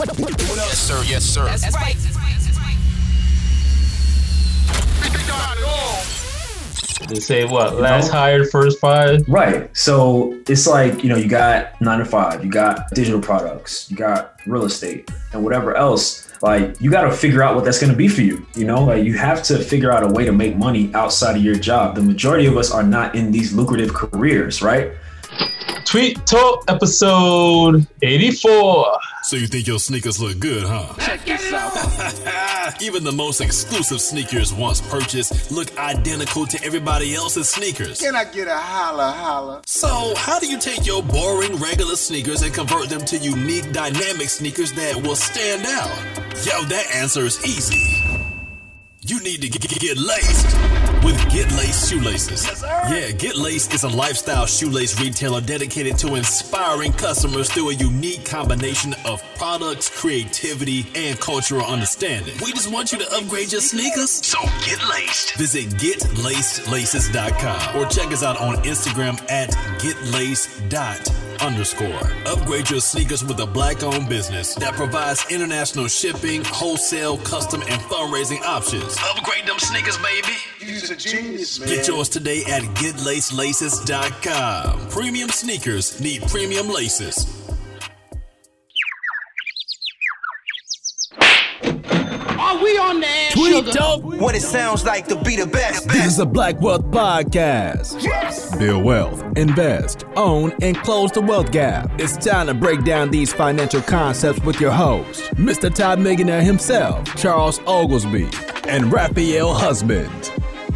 Yes, sir. Yes, sir. That's right. They say what? Last hired, first fired. Right. So it's like, you know, you got nine to five, you got digital products, you got real estate, and whatever else. Like, you got to figure out what that's going to be for you. You know, like, you have to figure out a way to make money outside of your job. The majority of us are not in these lucrative careers, right? Tweet Talk episode 84. So you think your sneakers look good, huh? Check this out. Even the most exclusive sneakers once purchased look identical to everybody else's sneakers. Can I get a holla holla? So, how do you take your boring regular sneakers and convert them to unique dynamic sneakers that will stand out? Yo, that answer is easy. You need to get, get, get laced with Get Laced shoelaces. yeah, Get Laced is a lifestyle shoelace retailer dedicated to inspiring customers through a unique combination of products, creativity, and cultural understanding. We just want you to upgrade your sneakers, so get laced. Visit getlacedlaces.com or check us out on Instagram at getlaced.com underscore. Upgrade your sneakers with a black owned business that provides international shipping, wholesale, custom, and fundraising options. Upgrade them sneakers, baby. You's a genius, man. Get yours today at getlacelaces.com. Premium sneakers need premium laces. Are we on the air, Tweet sugar? Talk. What it sounds like to be the best. This is a Black Wealth Podcast. Build wealth, invest, own, and close the wealth gap. It's time to break down these financial concepts with your host, Mr. Todd Millionaire himself, Charles Oglesby, and Raphael Husband.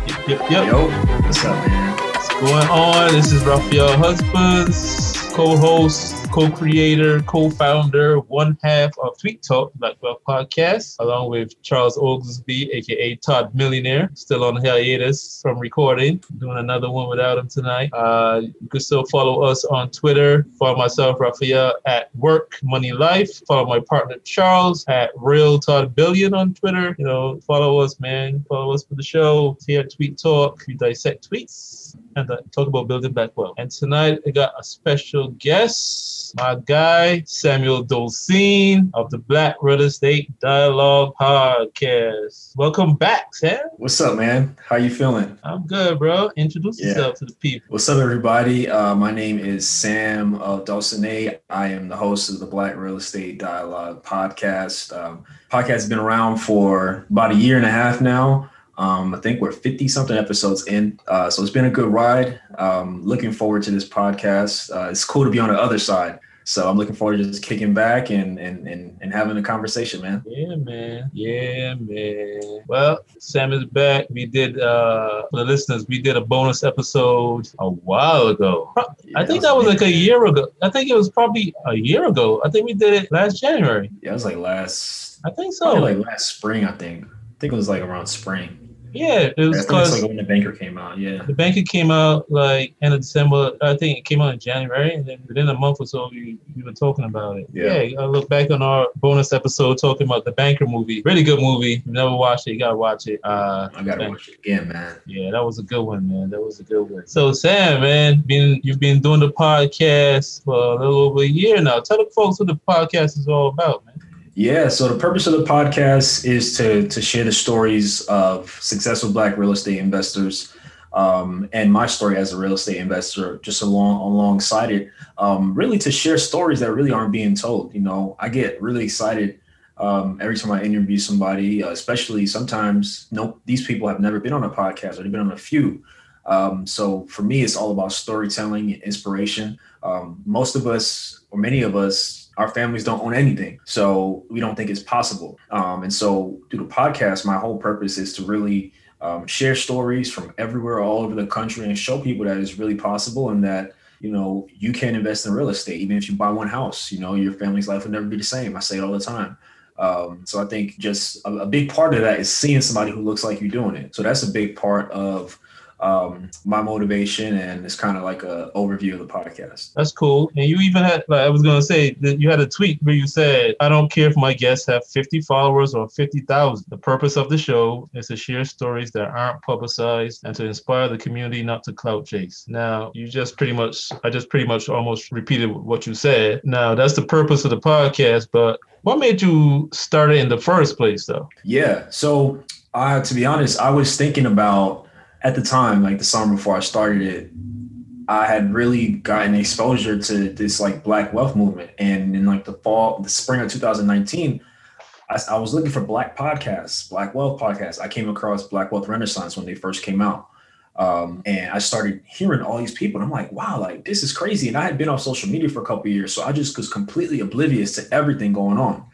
Yep, yep, yep. Yo, what's up, man? What's going on? This is Raphael Husbands, co-host, co-creator, co-founder, one half of Tweet Talk, Black Wealth Podcast, along with Charles Oglesby, aka Todd Millionaire, still on hiatus from recording. Doing another one without him tonight. Uh, you can still follow us on Twitter. Follow myself, Raphael, at Work Money Life. Follow my partner Charles at Real Todd Billion on Twitter. You know, follow us, man. Follow us for the show. Here at Tweet Talk, we dissect tweets and uh, talk about building back well. And tonight I got a special guest, my guy Samuel Dolcine of the Black Real Estate Dialogue Podcast. Welcome back, Sam. What's up, man? How you feeling? I'm good, bro. Introduce Yeah. yourself to the people. What's up, everybody? Uh, my name is Samuel Dolcine. I am the host of the Black Real Estate Dialogue podcast. Um, podcast has been around for about a year and a half now. Um, I think we're 50 something episodes in. Uh, so it's been a good ride. Um, looking forward to this podcast. Uh, it's cool to be on the other side. So I'm looking forward to just kicking back and, and, and, and having a conversation, man. Yeah, man. Yeah, man. Well, Sam is back. We did uh for the listeners, we did a bonus episode a while ago. Pro- I think it that was was like a year ago. I think it was probably a year ago. I think we did it last January. Yeah, it was like last, I think so. like last spring, I think. I think it was like around spring. Yeah, it was because like when the banker came out. Yeah. the banker came out like end of December. I think it came out in January, and then within a month or so, we, we were talking about it. Yeah. Yeah, I look back on our bonus episode talking about the banker movie. Really good movie. If you never watched it, you gotta watch it. Uh, I gotta watch it again, man. Yeah, that was a good one, man. That was a good one. So, Sam, man, been you've been doing the podcast for a little over a year now. Tell the folks what the podcast is all about, man. Yeah, so the purpose of the podcast is to to share the stories of successful Black real estate investors, um, and my story as a real estate investor, just along alongside it, um, really to share stories that really aren't being told. You know, I get really excited um, every time I interview somebody, uh, especially sometimes no, these people have never been on a podcast or they've been on a few. Um, so for me, it's all about storytelling and inspiration. Um, most of us, or many of us, our families don't own anything, so we don't think it's possible. Um, and so through the podcast, my whole purpose is to really um, share stories from everywhere, all over the country, and show people that it's really possible and that you know you can invest in real estate, even if you buy one house. You know, your family's life will never be the same. I say it all the time. Um, so I think just a, a big part of that is seeing somebody who looks like you doing it. So that's a big part of um, my motivation, and it's kind of like a overview of the podcast. That's cool. And you even had, like I was gonna say, that you had a tweet where you said, "I don't care if my guests have 50 followers or 50,000. The purpose of the show is to share stories that aren't publicized and to inspire the community not to clout chase." Now, you just pretty much, I just pretty much almost repeated what you said. Now, that's the purpose of the podcast, but what made you start it in the first place, though? Yeah. So, uh, to be honest, I was thinking about at the time, like the summer before I started it, I had really gotten exposure to this like Black wealth movement, and in like the fall, the spring of 2019. I, I was looking for black podcasts, black wealth podcasts. I came across Black Wealth Renaissance when they first came out. Um, and I started hearing all these people, and I'm like, wow, like this is crazy. And I had been off social media for a couple years, so I just was completely oblivious to everything going on.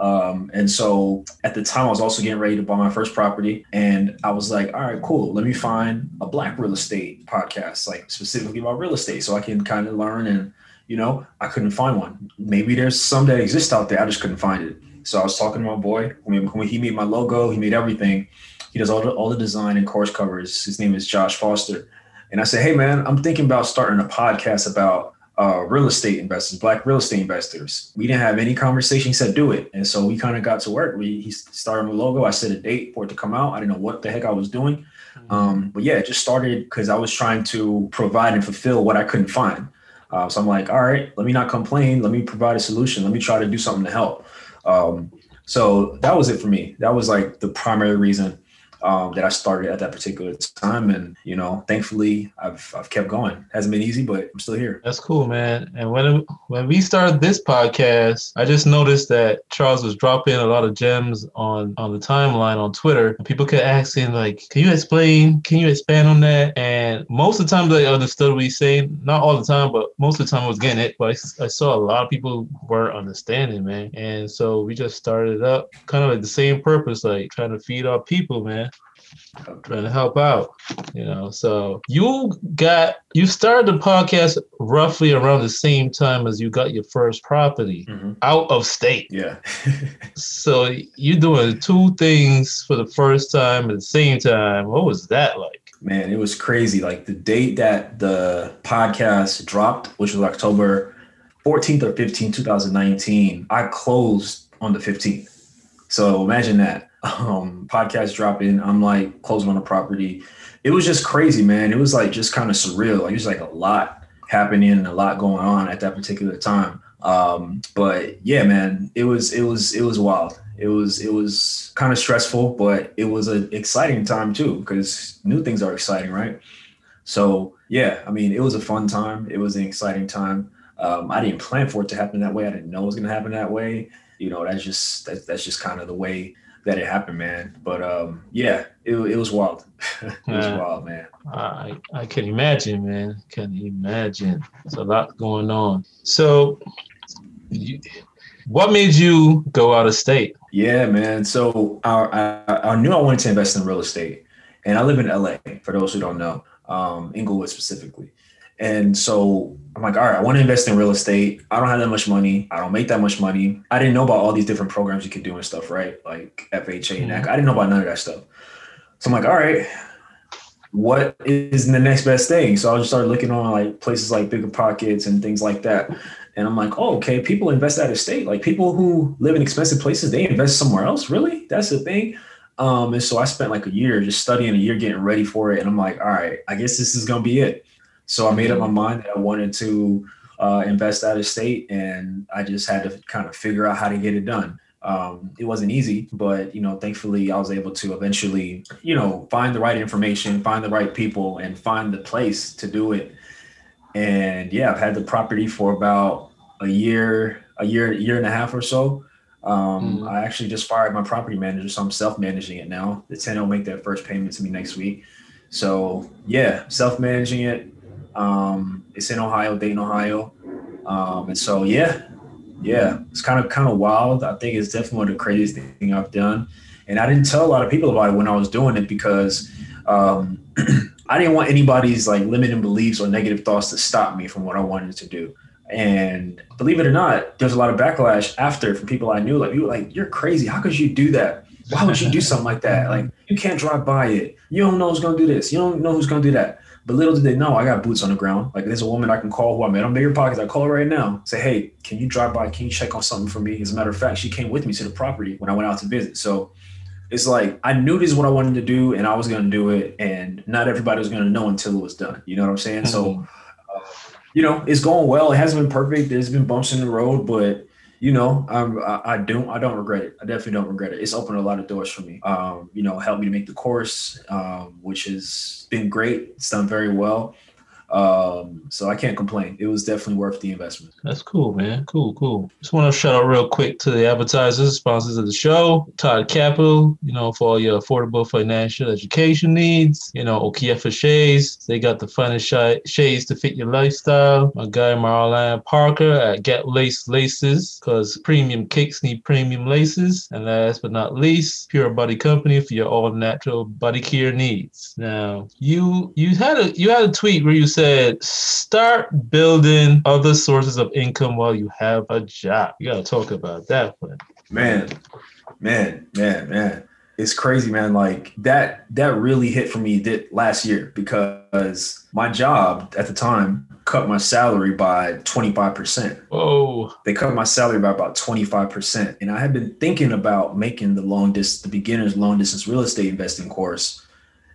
Um, and so at the time, I was also getting ready to buy my first property, and I was like, all right, cool. Let me find a black real estate podcast, like specifically about real estate, so I can kind of learn. And you know, I couldn't find one. Maybe there's some that exist out there. I just couldn't find it. So I was talking to my boy. When, he made my logo, he made everything. He does all the all the design and course covers. His name is Josh Foster. And I said, hey man, I'm thinking about starting a podcast about uh, real estate investors, black real estate investors. We didn't have any conversation. He said, do it. And so we kind of got to work. We he started my logo. I set a date for it to come out. I didn't know what the heck I was doing. Um, but yeah, it just started because I was trying to provide and fulfill what I couldn't find. Uh, so I'm like, all right, let me not complain. Let me provide a solution. Let me try to do something to help. Um, so that was it for me. That was like the primary reason um, that I started at that particular time. And, you know, thankfully I've, I've kept going. Hasn't been easy, but I'm still here. That's cool, man. And when when we started this podcast, I just noticed that Charles was dropping a lot of gems on on the timeline on Twitter. And people kept asking, like, can you explain? Can you expand on that? And most of the time they understood what he's saying. Not all the time, but most of the time I was getting it. But I, I saw a lot of people weren't understanding, man. And so we just started up kind of like the same purpose, like trying to feed our people, man trying to help out you know so you got you started the podcast roughly around the same time as you got your first property Mhm. out of state Yeah. so you're doing two things for the first time at the same time what was that like Man, it was crazy. Like the date that the podcast dropped, which was October 14th or 15th, 2019, I closed on the 15th. So imagine that. Um, podcast dropping, I'm like closing on a property. It was just crazy, man. It was like just kind of surreal. Like it was like a lot happening and a lot going on at that particular time. Um, but yeah, man, it was it was it was wild. It was it was kind of stressful, but it was an exciting time too because new things are exciting, right? So yeah, I mean, it was a fun time. It was an exciting time. Um, I didn't plan for it to happen that way. I didn't know it was going to happen that way. You know, that's just that's, that's just kind of the way that it happened, man. But um, yeah, it, it was wild. it was Yeah. wild, man. I I can imagine, man. Can imagine. There's a lot going on. So, you, what made you go out of state? Yeah, man. So I, I, I knew I wanted to invest in real estate, and I live in LA. For those who don't know, um, Inglewood specifically. And so I'm like, all right, I want to invest in real estate. I don't have that much money. I don't make that much money. I didn't know about all these different programs you could do and stuff, right? Like FHA and that. I didn't know about none of that stuff. So I'm like, all right, what is the next best thing? So I just started looking on like places like Bigger Pockets and things like that. And I'm like, oh, okay, people invest out of state. Like people who live in expensive places, they invest somewhere else. Really? That's the thing. Um, and so I spent like a year just studying a year getting ready for it. And I'm like, all right, I guess this is gonna be it. So I made up my mind that I wanted to uh, invest out of state, and I just had to kind of figure out how to get it done. Um, it wasn't easy, but you know, thankfully, I was able to eventually, you know, find the right information, find the right people, and find the place to do it. And yeah, I've had the property for about a year, a year, year and a half or so. Um, Mhm. I actually just fired my property manager, so I'm self-managing it now. The tenant will make their first payment to me next week. So yeah, self-managing it. Um, it's in Ohio, Dayton, Ohio. Um, and so yeah, yeah, it's kind of kind of wild. I think it's definitely one of the craziest thing I've done. And I didn't tell a lot of people about it when I was doing it because um, I didn't want anybody's like limiting beliefs or negative thoughts to stop me from what I wanted to do. And believe it or not, there's a lot of backlash after from people I knew. Like, you were like, you're crazy. How could you do that? Why would you do something like that? Like you can't drive by it. You don't know who's gonna do this. You don't know who's gonna do that. But little did they know, I got boots on the ground. Like there's a woman I can call who I met on Bigger Pockets. I call her right now. Say, hey, can you drive by? Can you check on something for me? As a matter of fact, she came with me to the property when I went out to visit. So it's like I knew this is what I wanted to do, and I was gonna do it. And not everybody was gonna know until it was done. You know what I'm saying? So, uh, you know, it's going well. It hasn't been perfect. There's been bumps in the road, but you know, I, I don't, I don't regret it. I definitely don't regret it. It's opened a lot of doors for me. Um, you know, helped me to make the course, um, which has been great. It's done very well. Um, so I can't complain. It was definitely worth the investment. That's cool, man. Cool, cool. Just want to shout out real quick to the advertisers, sponsors of the show, Todd Capital, you know, for all your affordable financial education needs. You know, Okiefa Shades, they got the finest shades to fit your lifestyle. My guy Marlon Parker at Get Lace Laces, because premium kicks need premium laces. And last but not least, Pure Body Company for your all natural body care needs. Now, you you had a you had a tweet where you said said start building other sources of income while you have a job. You gotta talk about that one. Man, man, man, man. It's crazy, man. Like that that really hit for me that last year because my job at the time cut my salary by 25%. Oh. They cut my salary by about 25%. And I had been thinking about making the long distance, the beginner's long distance real estate investing course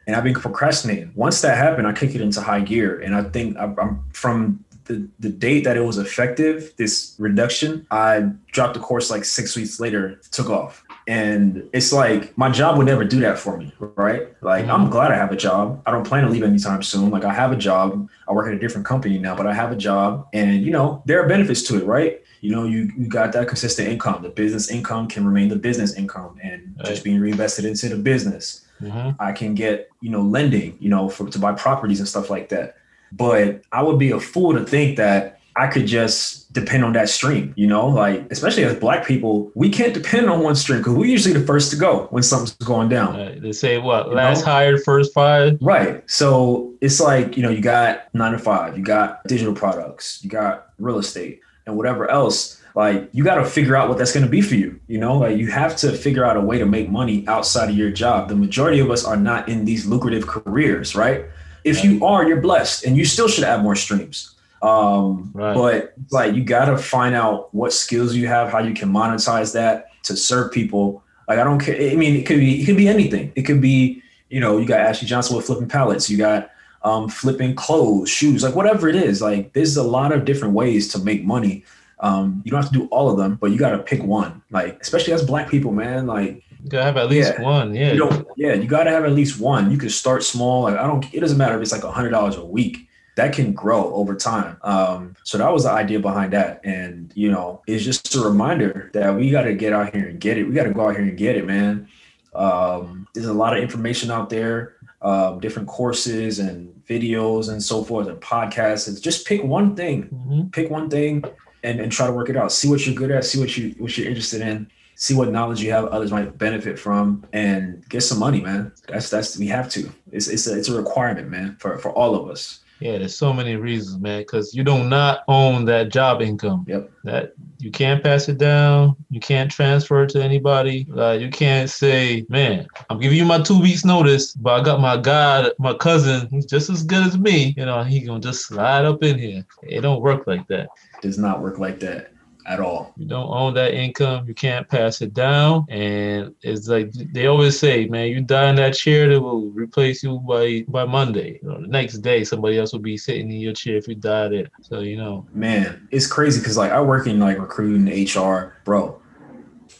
and I've been procrastinating. Once that happened, I kicked it into high gear, and I think I'm from the, the date that it was effective, this reduction, I dropped the course like six weeks later, took off. And it's like my job would never do that for me, right? Like mm-hmm. I'm glad I have a job. I don't plan to leave anytime soon. Like I have a job. I work at a different company now, but I have a job, and you know there are benefits to it, right? You know, you, you got that consistent income. The business income can remain the business income and right. just being reinvested into the business Mm-hmm. I can get, you know, lending, you know, for to buy properties and stuff like that. But I would be a fool to think that I could just depend on that stream, you know, like especially as black people, we can't depend on one stream because we're usually the first to go when something's going down. Right. They say what you last know? hired, first fired. Right. So it's like, you know, you got nine to five, you got digital products, you got real estate and whatever else like you got to figure out what that's going to be for you you know? Like you have to figure out a way to make money outside of your job. The majority of us are not in these lucrative careers right? If you are you're blessed and you still should have more streams. Um right. but like you got to find out what skills you have how you can monetize that to serve people. Like i don't care i mean it could be it could be anything. It could be you know you got ashley johnson with flipping pallets you got um, flipping clothes shoes like whatever it is. Like there's a lot of different ways to make money um, you don't have to do all of them, but you got to pick one. Like, especially as black people, man, like you gotta have at least yeah, one. Yeah. You don't, yeah, you gotta have at least one. You can start small. Like, I don't, it doesn't matter if it's like a hundred dollars a week. That can grow over time. Um, so that was the idea behind that. And, you know, it's just a reminder that we got to get out here and get it. We got to go out here and get it, man. Um, there's a lot of information out there, um, different courses and videos and so forth and podcasts. It's just pick one thing, mm-hmm. pick one thing and, and try to work it out. See what you're good at, see what you what you're interested in, see what knowledge you have others might benefit from, and get some money, man. That's that's we have to. It's it's a it's a requirement, man, for for all of us. Yeah, there's so many reasons, man, because you do not own that job income. Yep. That you can't pass it down. You can't transfer it to anybody. Uh, you can't say, man, I'm giving you my two weeks notice, but I got my God, my cousin, who's just as good as me. You know, he gonna just slide up in here. It don't work like that does not work like that at all. You don't own that income, you can't pass it down. And it's like they always say, man, you die in that chair, they will replace you by by Monday. You know, the next day somebody else will be sitting in your chair if you die there. So you know. Man, it's crazy because like I work in like recruiting HR, bro.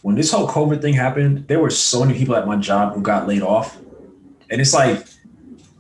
When this whole COVID thing happened, there were so many people at my job who got laid off. And it's like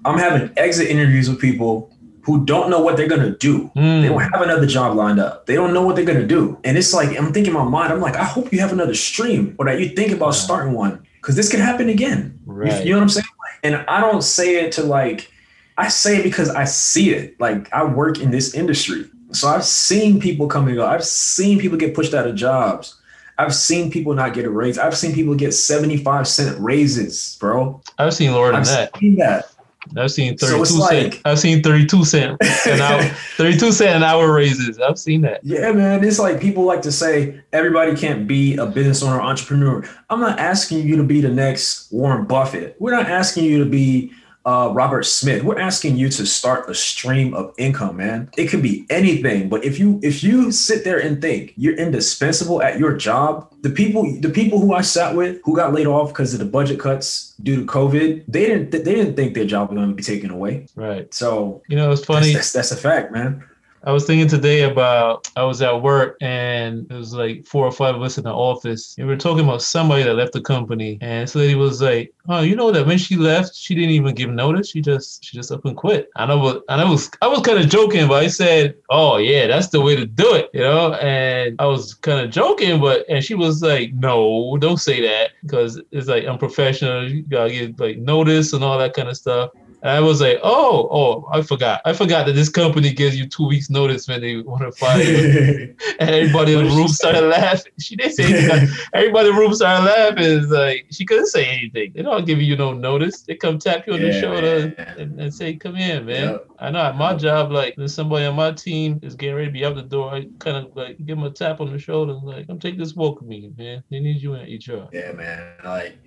I'm having exit interviews with people who don't know what they're gonna do. Mm. They don't have another job lined up. They don't know what they're gonna do. And it's like I'm thinking in my mind, I'm like, I hope you have another stream or that you think about starting one because this could happen again. Right. You, you know what I'm saying? And I don't say it to like, I say it because I see it. Like I work in this industry. So I've seen people come and go. I've seen people get pushed out of jobs. I've seen people not get a raise. I've seen people get 75 cent raises, bro. I've seen Lord I've that. Seen that. I've seen So 32 it's cent. I've seen 32 cent an hour, 32 cent an hour raises. I've seen that. Yeah, man. It's like people like to say everybody can't be a business owner, entrepreneur. I'm not asking you to be the next Warren Buffett. We're not asking you to be uh, Robert Smith. We're asking you to start a stream of income, man. It could be anything, but if you if you sit there and think you're indispensable at your job, the people the people who I sat with who got laid off because of the budget cuts due to COVID, they didn't they didn't think their job was going to be taken away. Right. So You know, it's that's, funny. that's, that's a fact, man. I was thinking today about I was at work and it was like four or five of us in the office. And we were talking about somebody that left the company. And this lady was like, Oh, you know that when she left, she didn't even give notice. She just she just up and quit. I know and I was I was kind of joking, but I said, Oh yeah, that's the way to do it, you know? And I was kind of joking, but and she was like, No, don't say that because it's like unprofessional. You gotta give like notice and all that kind of stuff. And I was like, oh, oh, I forgot. I forgot that this company gives you two weeks notice when they want to fire you. and everybody in the room started laughing. She didn't say anything. everybody in the room started laughing. It's like she couldn't say anything. They don't give you no notice. They come tap you on the shoulder and, and say, come in, man. Yep. I know at my job, like when somebody on my team is getting ready to be out the door, I kind of like give them a tap on the shoulder like, come take this walk with me, man. They need you in HR. Yeah, man. Like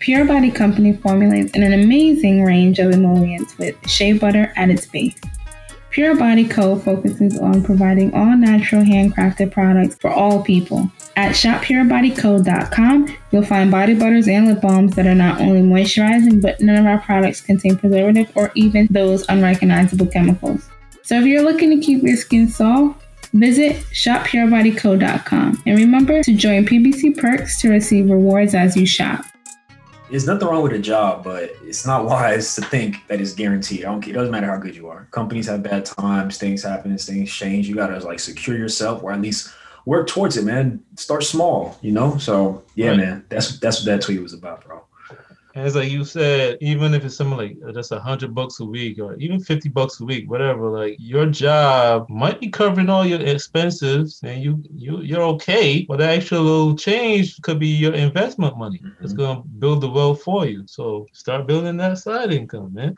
Pure Body Company formulates an amazing range of emollients with shea butter at its base. Pure Body Co. focuses on providing all natural handcrafted products for all people. At shoppureBodyCo.com, you'll find body butters and lip balms that are not only moisturizing, but none of our products contain preservative or even those unrecognizable chemicals. So if you're looking to keep your skin soft, visit shoppureBodyCo.com and remember to join PBC Perks to receive rewards as you shop. There's nothing wrong with a job, but it's not wise to think that it's guaranteed. I don't care. It doesn't matter how good you are. Companies have bad times, things happen, things change. You gotta like secure yourself or at least work towards it, man. Start small, you know? So yeah, Right. man. That's that's what that tweet was about, bro. And it's like you said, even if it's something like uh, just a hundred bucks a week or even fifty bucks a week, whatever, like your job might be covering all your expenses and you you you're okay, but the actual little change could be your investment money. It's Mhm. gonna build the wealth for you. So start building that side income, man.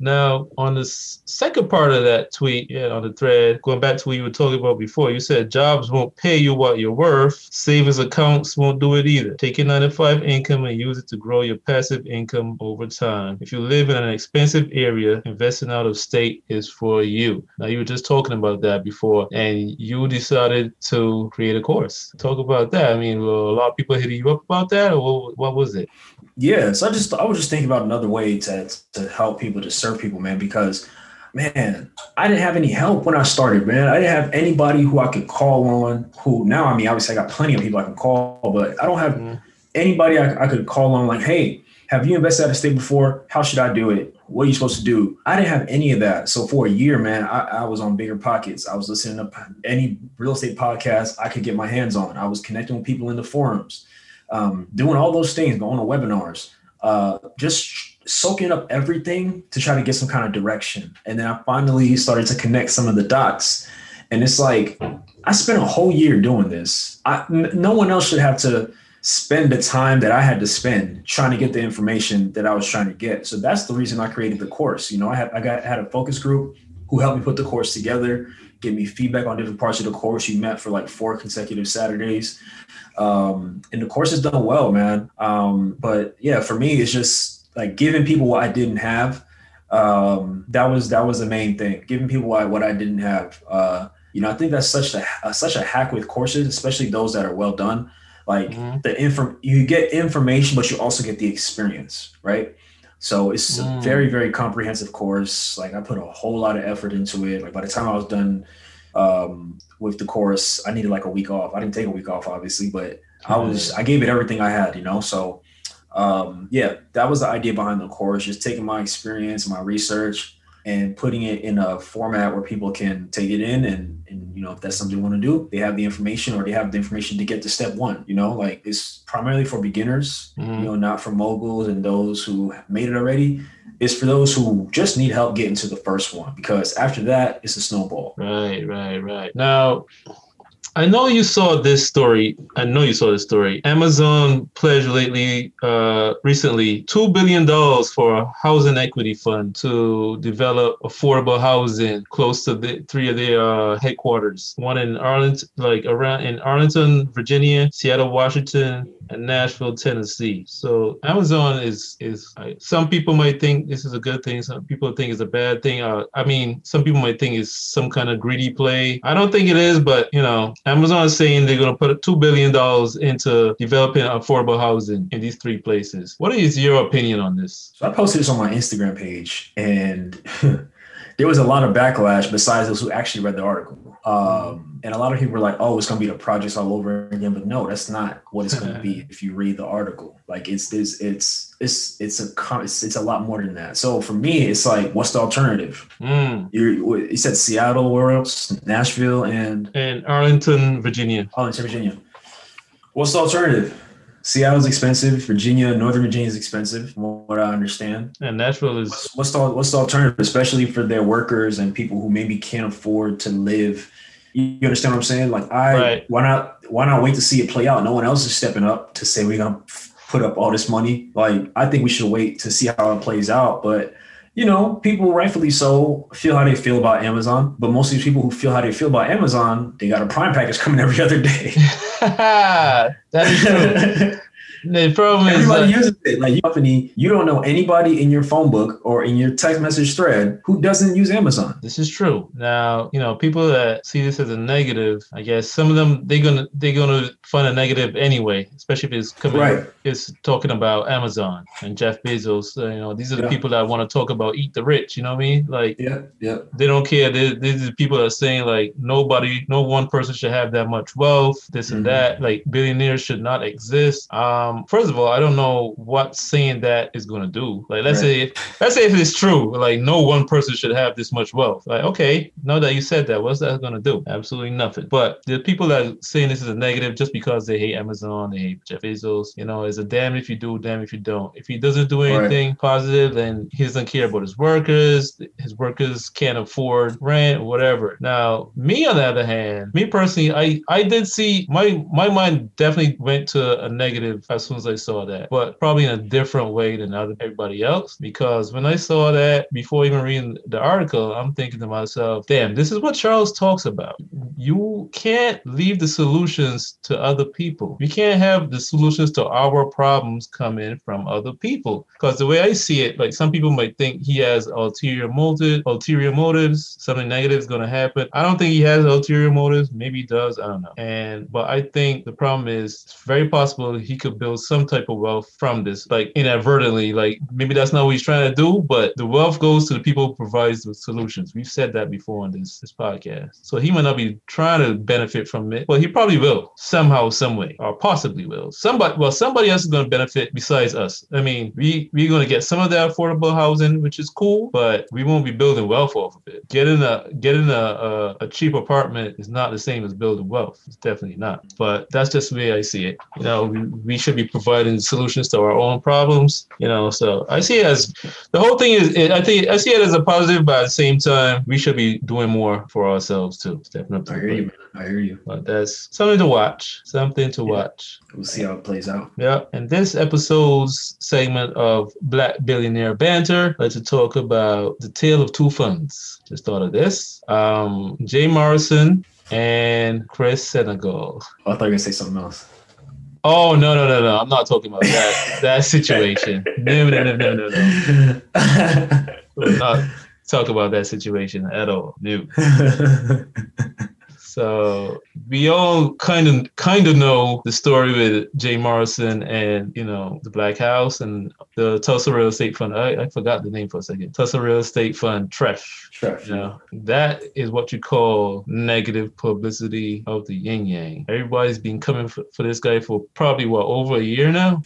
Now, on the second part of that tweet, yeah, on the thread, going back to what you were talking about before, you said jobs won't pay you what you're worth. Savings accounts won't do it either. Take your 9 to 5 income and use it to grow your passive income over time. If you live in an expensive area, investing out of state is for you. Now, you were just talking about that before, and you decided to create a course. Talk about that. I mean, were a lot of people hitting you up about that, or what, what was it? Yeah, so I just I was just thinking about another way to to help people to serve people, man, because man, I didn't have any help when I started, man. I didn't have anybody who I could call on. Who now, I mean, obviously, I got plenty of people I can call, but I don't have Mhm. anybody I, I could call on. Like, hey, have you invested out of state before? How should I do it? What are you supposed to do? I didn't have any of that. So for a year, man, I, I was on bigger pockets. I was listening to any real estate podcast I could get my hands on. I was connecting with people in the forums, um, doing all those things, going to webinars, uh, just soaking up everything to try to get some kind of direction. And then I finally started to connect some of the dots. And it's like, I spent a whole year doing this. I, n- no one else should have to spend the time that I had to spend trying to get the information that I was trying to get. So that's the reason I created the course. You know, I had I got had a focus group who helped me put the course together, give me feedback on different parts of the course. You met for like four consecutive Saturdays. Um, and the course has done well, man. Um, but yeah, for me, it's just like giving people what I didn't have. Um, that was that was the main thing. Giving people what, what I didn't have. Uh, you know, I think that's such a, a such a hack with courses, especially those that are well done. Like Mhm. the inform, you get information, but you also get the experience, right? So it's a Mm. very very comprehensive course. Like I put a whole lot of effort into it. Like by the time I was done um, with the course, I needed like a week off. I didn't take a week off, obviously, but I was I gave it everything I had, you know. So um, yeah, that was the idea behind the course, just taking my experience, my research, and putting it in a format where people can take it in and and you know if that's something they want to do, they have the information or they have the information to get to step one. You know, like it's primarily for beginners, Mhm. you know, not for moguls and those who made it already. It's for those who just need help getting to the first one because after that, it's a snowball. Right, right, right. Now, I know you saw this story. I know you saw this story. Amazon pledged lately, uh, recently, two billion dollars for a housing equity fund to develop affordable housing close to the three of their uh, headquarters. One in Arlington, like around in Arlington, Virginia, Seattle, Washington, and Nashville, Tennessee. So Amazon is is some people might think this is a good thing. Some people think it's a bad thing. Uh, I mean, some people might think it's some kind of greedy play. I don't think it is, but you know, Amazon is saying they're going to put two billion dollars into developing affordable housing in these three places. What is your opinion on this? So I posted this on my Instagram page, and there was a lot of backlash besides those who actually read the article. Um, and a lot of people were like, "Oh, it's gonna be the projects all over again," but no, that's not what it's gonna be. If you read the article, like it's this, it's it's it's a it's, it's a lot more than that. So for me, it's like, what's the alternative? Mm. You you said Seattle, where else? Nashville and and Arlington, Virginia. Arlington, Virginia. What's the alternative? Seattle's expensive. Virginia, Northern Virginia is expensive, from what I understand. And Nashville is. What's, what's the what's the alternative, especially for their workers and people who maybe can't afford to live you understand what I'm saying? Like, I right. why not why not wait to see it play out? No one else is stepping up to say we're gonna put up all this money. Like, I think we should wait to see how it plays out. But you know, people rightfully so feel how they feel about Amazon. But most of these people who feel how they feel about Amazon, they got a Prime package coming every other day. that is true. The problem is everybody uses it. Like company, you don't know anybody in your phone book or in your text message thread who doesn't use Amazon. This is true. Now, you know, people that see this as a negative, I guess some of them they're gonna they're gonna find a negative anyway, especially if it's coming right. it's talking about Amazon and Jeff Bezos. Uh, you know, these are the yeah. people that want to talk about eat the rich. You know what I mean? Like, yeah, yeah. They don't care. They, these are the people that are saying like nobody, no one person should have that much wealth. This mm-hmm. and that. Like billionaires should not exist. Um, Um, first of all, I don't know what saying that is going to do. Like, let's right. say, if, let's say if it's true, like no one person should have this much wealth. Like, okay, now that you said that, what's that going to do? Absolutely nothing. But the people that are saying this is a negative just because they hate Amazon, they hate Jeff Bezos, you know, is a damn if you do, damn if you don't. If he doesn't do anything right. positive, then he doesn't care about his workers. His workers can't afford rent, whatever. Now, me on the other hand, me personally, I I did see my my mind definitely went to a negative as soon as I saw that, but probably in a different way than other everybody else. Because when I saw that before even reading the article, I'm thinking to myself, damn, this is what Charles talks about. You can't leave the solutions to other people. You can't have the solutions to our problems come in from other people. Because the way I see it, like some people might think he has ulterior motive, ulterior motives, something negative is gonna happen. I don't think he has ulterior motives. Maybe he does. I don't know. And but I think the problem is it's very possible he could build some type of wealth from this, like inadvertently. Like maybe that's not what he's trying to do, but the wealth goes to the people who provides the solutions. We've said that before on this this podcast. So he might not be trying to benefit from it, but he probably will somehow, some way, or possibly will. Somebody, well, somebody else is going to benefit besides us. I mean, we we're going to get some of that affordable housing, which is cool, but we won't be building wealth off of it. Getting a getting a, a, a cheap apartment is not the same as building wealth. It's definitely not. But that's just the way I see it. You know, we, we should be providing solutions to our own problems. You know, so I see it as the whole thing is. I think I see it as a positive, but at the same time, we should be doing more for ourselves too. Stepping up. I hear you. I hear you. But that's something to watch. Something to yeah. watch. We'll see how it plays out. Yeah. And this episode's segment of Black Billionaire Banter, let's talk about the tale of two funds. Just thought of this. Um, Jay Morrison and Chris Senegal. Oh, I thought you were gonna say something else. Oh no no no no! I'm not talking about that that situation. No no no no no no. not talk about that situation at all. No. So we all kind of kind of know the story with Jay Morrison and you know the Black House and the Tulsa Real Estate Fund. I, I forgot the name for a second. Tulsa Real Estate Fund, TREF. TREF. You know that is what you call negative publicity of the yin yang. Everybody's been coming for, for this guy for probably what over a year now.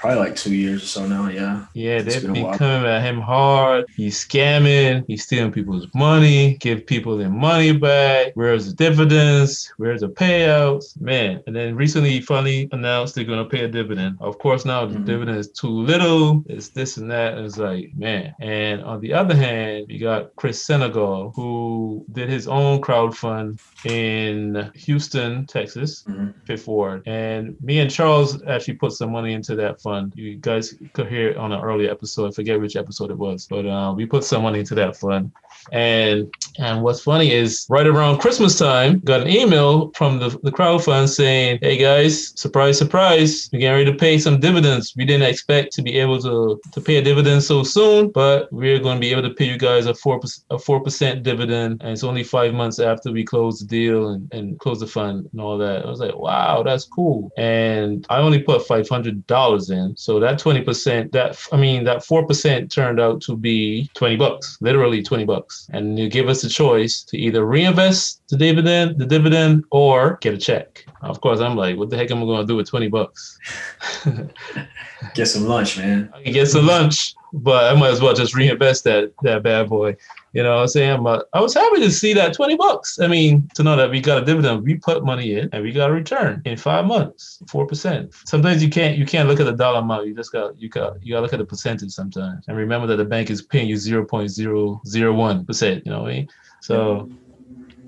Probably like two years or so now. Yeah. Yeah, they've been been coming at him hard. He's scamming. He's stealing people's money. Give people their money back. Where's the dividends? Where's the payouts? Man. And then recently, he finally announced they're gonna pay a dividend. Of course, now the Mhm. dividend is too little. It's this and that. And it's like, man. And on the other hand, you got Chris Senegal, who did his own crowdfund in Houston, Texas, Mhm. Fifth Ward. And me and Charles actually put some money into that fund. You guys could hear it on an earlier episode. I forget which episode it was, but uh, we put some money into that fund. And and what's funny is right around Christmas time, got an email from the, the crowd fund saying, Hey guys, surprise, surprise, we're getting ready to pay some dividends. We didn't expect to be able to, to pay a dividend so soon, but we're going to be able to pay you guys a four percent a four percent dividend. And it's only five months after we close the deal and, and close the fund and all that. I was like, wow, that's cool. And I only put five hundred in. So that twenty percent, that I mean that four percent turned out to be twenty bucks, literally twenty bucks. And you give us a choice to either reinvest the dividend, the dividend, or get a check. Of course, I'm like, what the heck am I going to do with twenty bucks? Get some lunch, man. I can get some lunch, but I might as well just reinvest that that bad boy. You know what I'm saying? But I was happy to see that 20 bucks. I mean, to know that we got a dividend, we put money in and we got a return in five months, four percent. Sometimes you can't you can't look at the dollar amount. You just got you got you gotta look at the percentage sometimes. And remember that the bank is paying you 0.001 percent, you know what I mean? So and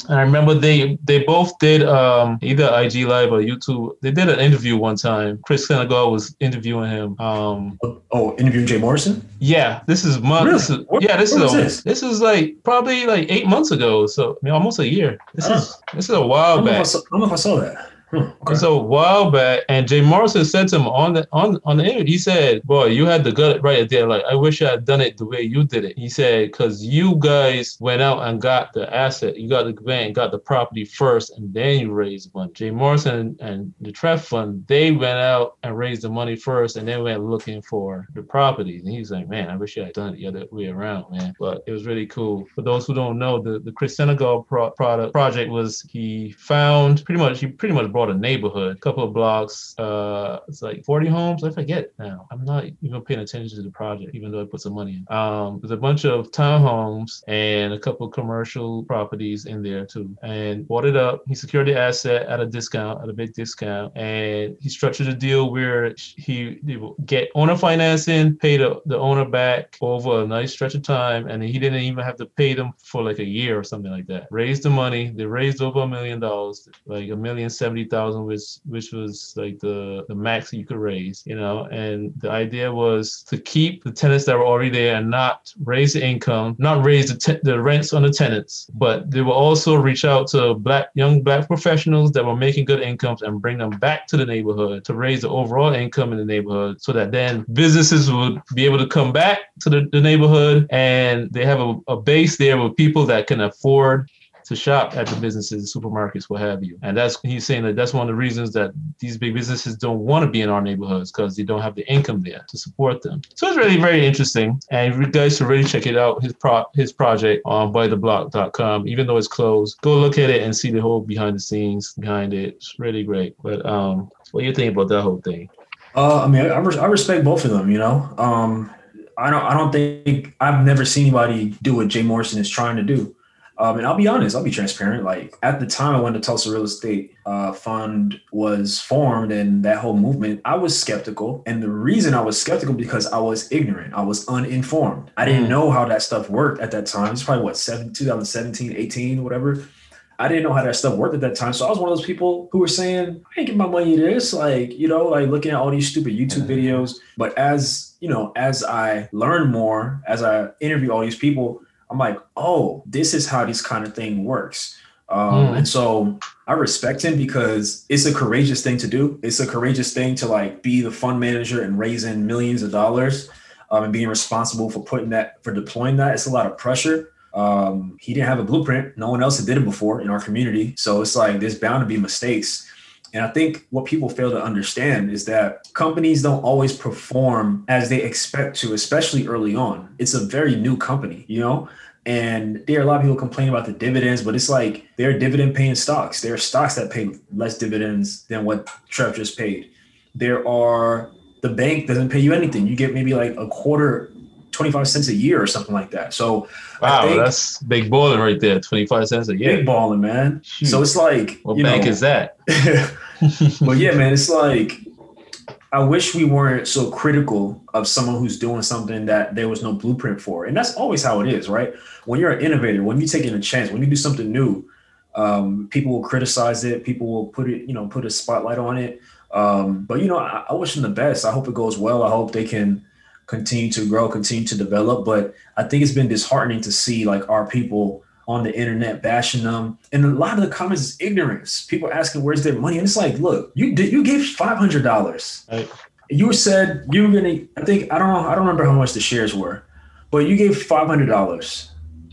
I remember they they both did um, either IG Live or YouTube. They did an interview one time. Chris Senegal was interviewing him. Um, Oh, interviewing Jay Morrison? yeah, this is month. Really? This is, Where- yeah, this is a, this? this is like probably like eight months ago. So I mean, almost a year. This Oh. is this is a I while don't, know if I back. saw, I don't know if I saw that. Hmm, okay. It's a while back, and Jay Morrison said to him on the on on the interview. He said, "Boy, you had the gut right there. Like I wish I had done it the way you did it." He said, "Because you guys went out and got the asset, you got the bank, got the property first, and then you raised money." Jay Morrison and the Trust Fund, they went out and raised the money first, and then went looking for the properties. And he's like, "Man, I wish I had done it the other way around, man." But it was really cool. For those who don't know, the the Chris Senegal pro- product project was he found pretty much he pretty much brought a neighborhood, a couple of blocks. Uh, it's like 40 homes. I forget now. I'm not even paying attention to the project, even though I put some money in. Um, there's a bunch of townhomes and a couple of commercial properties in there too. And bought it up. He secured the asset at a discount, at a big discount, and he structured a deal where he, he will get owner financing, pay the, the owner back over a nice stretch of time, and he didn't even have to pay them for like a year or something like that. Raised the money. They raised over a million dollars, like a million seventy thousand, which which was like the the max you could raise, you know. And the idea was to keep the tenants that were already there and not raise the income, not raise the te- the rents on the tenants, but they will also reach out to black young black professionals that were making good incomes and bring them back to the neighborhood to raise the overall income in the neighborhood, so that then businesses would be able to come back to the, the neighborhood and they have a, a base there with people that can afford to shop at the businesses, supermarkets, what have you. And that's he's saying that that's one of the reasons that these big businesses don't want to be in our neighborhoods because they don't have the income there to support them. So it's really very interesting. And you guys should really check it out. His pro his project on buytheblock.com. Even though it's closed, go look at it and see the whole behind the scenes behind it. It's really great. But um, what do you think about that whole thing? Uh, I mean, I, res- I respect both of them. You know, um, I don't. I don't think I've never seen anybody do what Jay Morrison is trying to do. Um, and I'll be honest. I'll be transparent. Like at the time when the Tulsa Real Estate uh, Fund was formed and that whole movement, I was skeptical. And the reason I was skeptical because I was ignorant. I was uninformed. I didn't Mm. know how that stuff worked at that time. It's probably what seven, 2017, 18, whatever. I didn't know how that stuff worked at that time. So I was one of those people who were saying, I ain't get my money to this. Like, you know, like looking at all these stupid YouTube videos. But as, you know, as I learn more, as I interview all these people, I'm like, oh, this is how this kind of thing works. Um, Mm. And so I respect him because it's a courageous thing to do. It's a courageous thing to like be the fund manager and raising millions of dollars um, and being responsible for putting that, for deploying that. It's a lot of pressure. Um, he didn't have a blueprint. No one else had did it before in our community. So it's like there's bound to be mistakes. And I think what people fail to understand is that companies don't always perform as they expect to, especially early on. It's a very new company, you know? And there are a lot of people complain about the dividends, but it's like they're dividend paying stocks. There are stocks that pay less dividends than what TREF just paid. There are the bank doesn't pay you anything. You get maybe like a quarter, 25 cents a year or something like that. So wow, that's big balling right there. 25 cents a year. Big balling, man. Shoot. So it's like what bank know, is that? but yeah, man, it's like I wish we weren't so critical of someone who's doing something that there was no blueprint for. And that's always how it is, right? When you're an innovator, when you're taking a chance, when you do something new, um, people will criticize it. People will put it, you know, put a spotlight on it. Um, but you know, I, I, wish them the best. I hope it goes well. I hope they can continue to grow, continue to develop. But I think it's been disheartening to see like our people on the internet bashing them, and a lot of the comments is ignorance. People asking where's their money, and it's like, look, you did you gave five hundred dollars. Right. You said you were gonna. I think I don't know. I don't remember how much the shares were, but you gave five hundred dollars.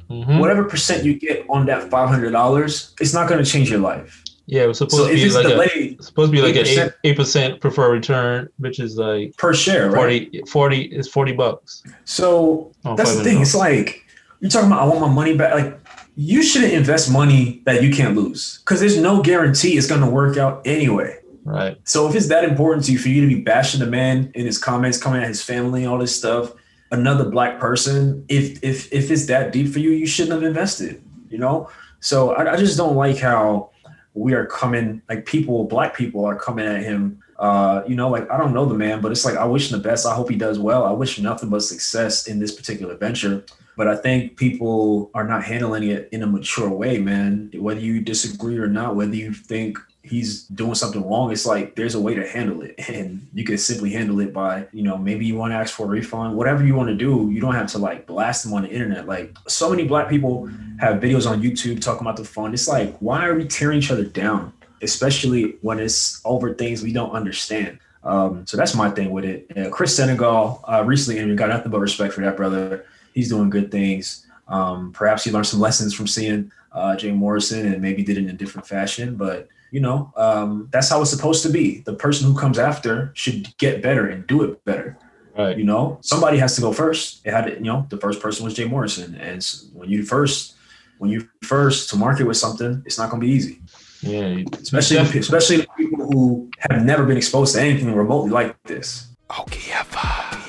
Mm-hmm. Whatever percent you get on that five hundred dollars, it's not going to change your life. Yeah, it was supposed so to be like delayed, a, supposed to be like an eight percent preferred return, which is like per share, 40, right? 40 is forty bucks. So oh, that's the thing. It's like you're talking about. I want my money back. Like you shouldn't invest money that you can't lose because there's no guarantee it's going to work out anyway. Right. So if it's that important to you for you to be bashing the man in his comments, coming at his family, all this stuff, another black person, if if if it's that deep for you, you shouldn't have invested. You know. So I, I just don't like how we are coming like people, black people are coming at him. Uh, you know, like I don't know the man, but it's like I wish him the best. I hope he does well. I wish nothing but success in this particular venture. But I think people are not handling it in a mature way, man. Whether you disagree or not, whether you think he's doing something wrong, it's like there's a way to handle it. And you can simply handle it by, you know, maybe you want to ask for a refund, whatever you want to do. You don't have to like blast them on the internet. Like so many black people have videos on YouTube talking about the fund. It's like, why are we tearing each other down? Especially when it's over things we don't understand. Um, so that's my thing with it. Uh, Chris Senegal uh, recently and got nothing but respect for that brother. He's doing good things. Um, perhaps he learned some lessons from seeing uh, Jay Morrison and maybe did it in a different fashion. But you know, um, that's how it's supposed to be. The person who comes after should get better and do it better. Right. You know, somebody has to go first. It had, to, you know, the first person was Jay Morrison, and when you first, when you first to market with something, it's not going to be easy. Yeah, especially especially people who have never been exposed to anything remotely like this. Okiyefa.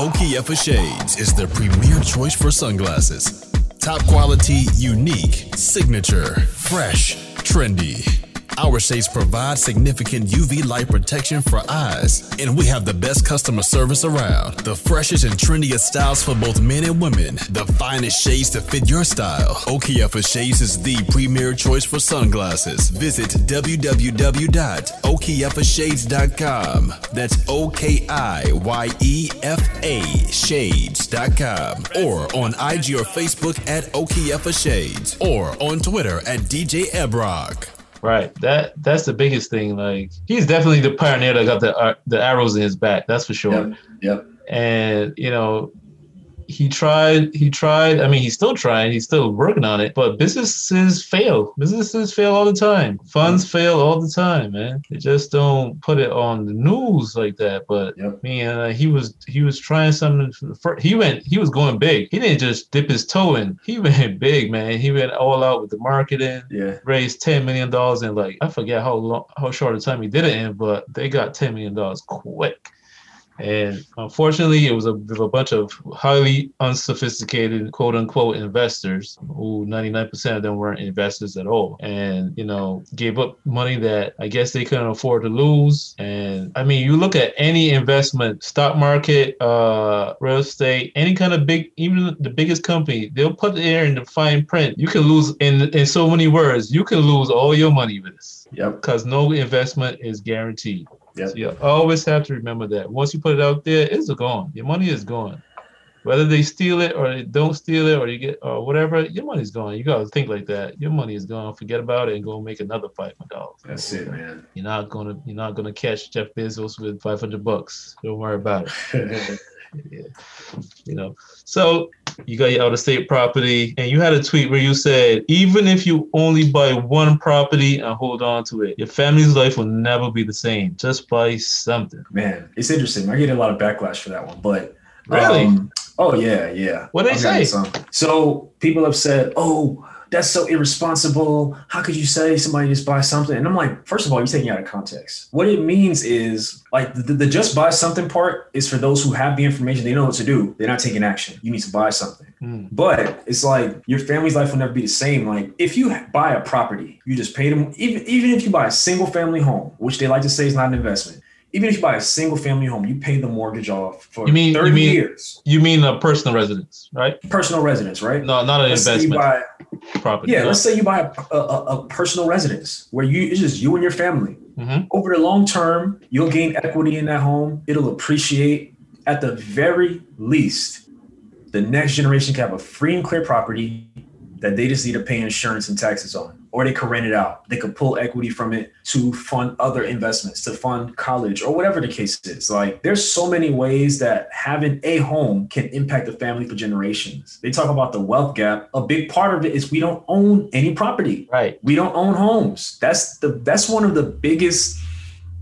Okiyefa Shades is the premier choice for sunglasses. Top quality, unique, signature, fresh trendy. Our shades provide significant UV light protection for eyes, and we have the best customer service around. The freshest and trendiest styles for both men and women. The finest shades to fit your style. Okiyefa Shades is the premier choice for sunglasses. Visit www.okiyefashades.com. That's O K I Y E F A Shades.com. Or on IG or Facebook at Okiyefa Shades. Or on Twitter at DJ Ebrock. Right. That that's the biggest thing. Like he's definitely the pioneer that got the uh, the arrows in his back. That's for sure. Yep. yep. And you know, he tried he tried i mean he's still trying he's still working on it but businesses fail. Businesses fail all the time. Funds fail all the time man. They just don't put it on the news like that but yep. man uh, he was he was trying something for, he went he was going big. He didn't just dip his toe in. He went big man. He went all out with the marketing yeah. raised 10 million dollars in like i forget how long how short a time he did it in but they got 10 million dollars quick and unfortunately, it was a, a bunch of highly unsophisticated, quote unquote, investors who 99% of them weren't investors at all. And, you know, gave up money that I guess they couldn't afford to lose. And I mean, you look at any investment, stock market, uh, real estate, any kind of big, even the biggest company, they'll put there in the fine print. You can lose, in, in so many words, you can lose all your money with this. Yep. Because no investment is guaranteed. Yep. So you always have to remember that. Once you put it out there, it's gone. Your money is gone. Whether they steal it or they don't steal it or you get or whatever, your money's gone. You gotta think like that. Your money is gone. Forget about it and go make another five hundred dollars. That's it, man. You're not gonna you're not gonna catch Jeff Bezos with five hundred bucks. Don't worry about it. yeah. You know. So you got your out of state property, and you had a tweet where you said, even if you only buy one property and hold on to it, your family's life will never be the same. Just buy something. Man, it's interesting. I get a lot of backlash for that one, but really. Um, oh yeah, yeah. What they say? So people have said, "Oh, that's so irresponsible. How could you say somebody just buy something? And I'm like, first of all, you're taking it out of context. What it means is like the, the just buy something part is for those who have the information, they know what to do. They're not taking action. You need to buy something. Mm. But it's like your family's life will never be the same. Like if you buy a property, you just pay them, even, even if you buy a single family home, which they like to say is not an investment, even if you buy a single family home, you pay the mortgage off for You mean 30 you mean years. you mean a personal residence, right? Personal residence, right? No, not an Let's investment buy, property. yeah, No. let's say you buy a, a, a personal residence where you it's just you and your family. Mhm. Over the long term, you'll gain equity in that home. It'll appreciate. At the very least, the next generation can have a free and clear property that they just need to pay insurance and taxes on, or they could rent it out. They could pull equity from it to fund other investments, to fund college, or whatever the case is. Like, there's so many ways that having a home can impact the family for generations. They talk about the wealth gap. A big part of it is we don't own any property. Right. We don't own homes. That's the that's one of the biggest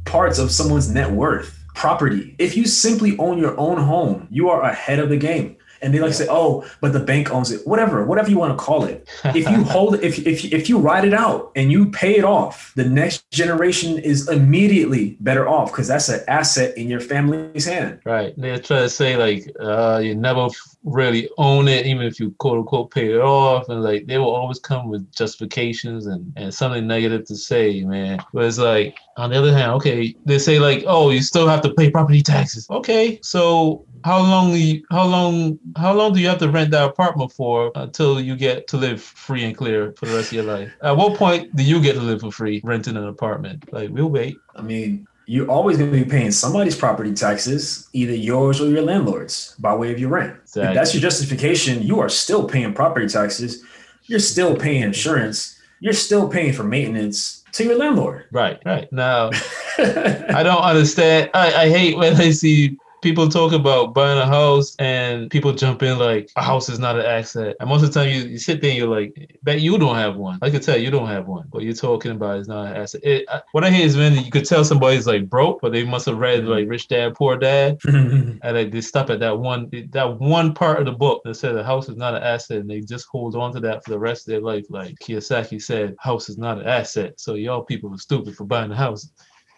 parts of someone's net worth. Property. If you simply own your own home, you are ahead of the game. And they like to say, "Oh, but the bank owns it." Whatever, whatever you want to call it. If you hold it, if if if you write it out and you pay it off, the next generation is immediately better off because that's an asset in your family's hand. Right. They try to say like uh, you never really own it, even if you quote unquote pay it off, and like they will always come with justifications and, and something negative to say, man. But it's like on the other hand, okay, they say like, oh, you still have to pay property taxes. Okay, so how long you, how long how long do you have to rent that apartment for until you get to live free and clear for the rest of your life? At what point do you get to live for free renting an apartment? Like we'll wait. I mean, you're always going to be paying somebody's property taxes, either yours or your landlord's, by way of your rent. Exactly. If that's your justification, you are still paying property taxes. You're still paying insurance. You're still paying for maintenance to your landlord. Right, right. Now I don't understand. I, I hate when I see people talk about buying a house and people jump in like a house is not an asset. And most of the time you, you sit there and you're like, bet you don't have one. I could tell you don't have one. What you're talking about is not an asset. It, I, what I hear is when you could tell somebody's like broke, but they must have read like Rich Dad Poor Dad, and like they stop at that one that one part of the book that said a house is not an asset, and they just hold on to that for the rest of their life. Like Kiyosaki said, house is not an asset. So y'all people are stupid for buying a house.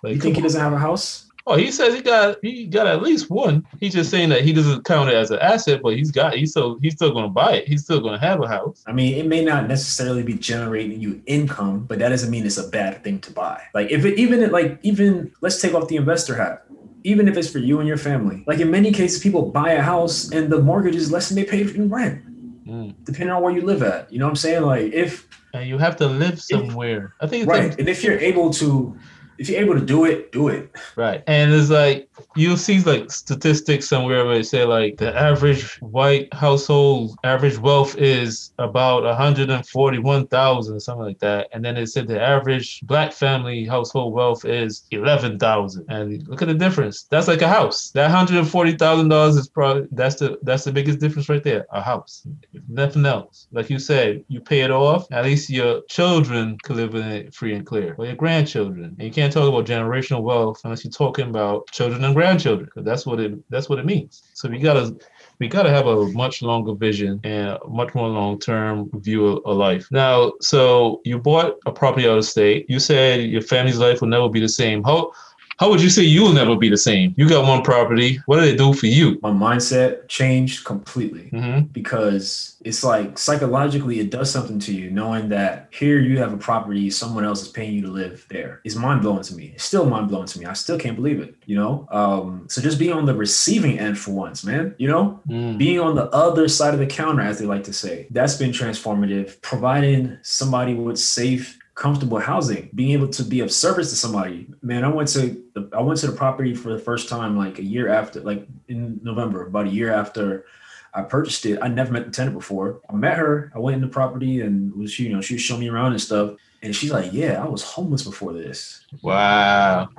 Like, you think he doesn't have a house? Oh, he says he got he got at least one. He's just saying that he doesn't count it as an asset, but he's got he's still he's still gonna buy it. He's still gonna have a house. I mean, it may not necessarily be generating you income, but that doesn't mean it's a bad thing to buy. Like if it even it, like even let's take off the investor hat. Even if it's for you and your family, like in many cases, people buy a house and the mortgage is less than they pay in rent, Mm. depending on where you live at. You know what I'm saying? Like if And you have to live somewhere. I think it's right, and if you're able to, if you're able to do it, do it. Right. And it's like you'll see like statistics somewhere where they say like the average white household average wealth is about 141,000 something like that. And then it said the average black family household wealth is 11,000. And look at the difference. That's like a house. That $140,000 is probably that's the that's the biggest difference right there. A house. If nothing else. Like you said, you pay it off, at least your children can live in it free and clear. Or your grandchildren. And you can't talk about generational wealth unless you're talking about children and grandchildren. That's what it that's what it means. So we gotta we gotta have a much longer vision and a much more long term view of, of life. Now, so you bought a property out of state. You said your family's life will never be the same. How how would you say you'll never be the same? You got one property. What do they do for you? My mindset changed completely Mm-hmm. because it's like psychologically it does something to you knowing that here you have a property someone else is paying you to live there is mind-blowing to me it's still mind-blowing to me i still can't believe it you know um so just being on the receiving end for once man you know Mm. being on the other side of the counter as they like to say that's been transformative providing somebody with safe comfortable housing being able to be of service to somebody man i went to the, i went to the property for the first time like a year after like in november about a year after I purchased it. I never met the tenant before. I met her. I went in the property and was you know she was showing me around and stuff. And she's like, "Yeah, I was homeless before this." Wow.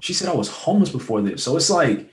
She said I was homeless before this. So it's like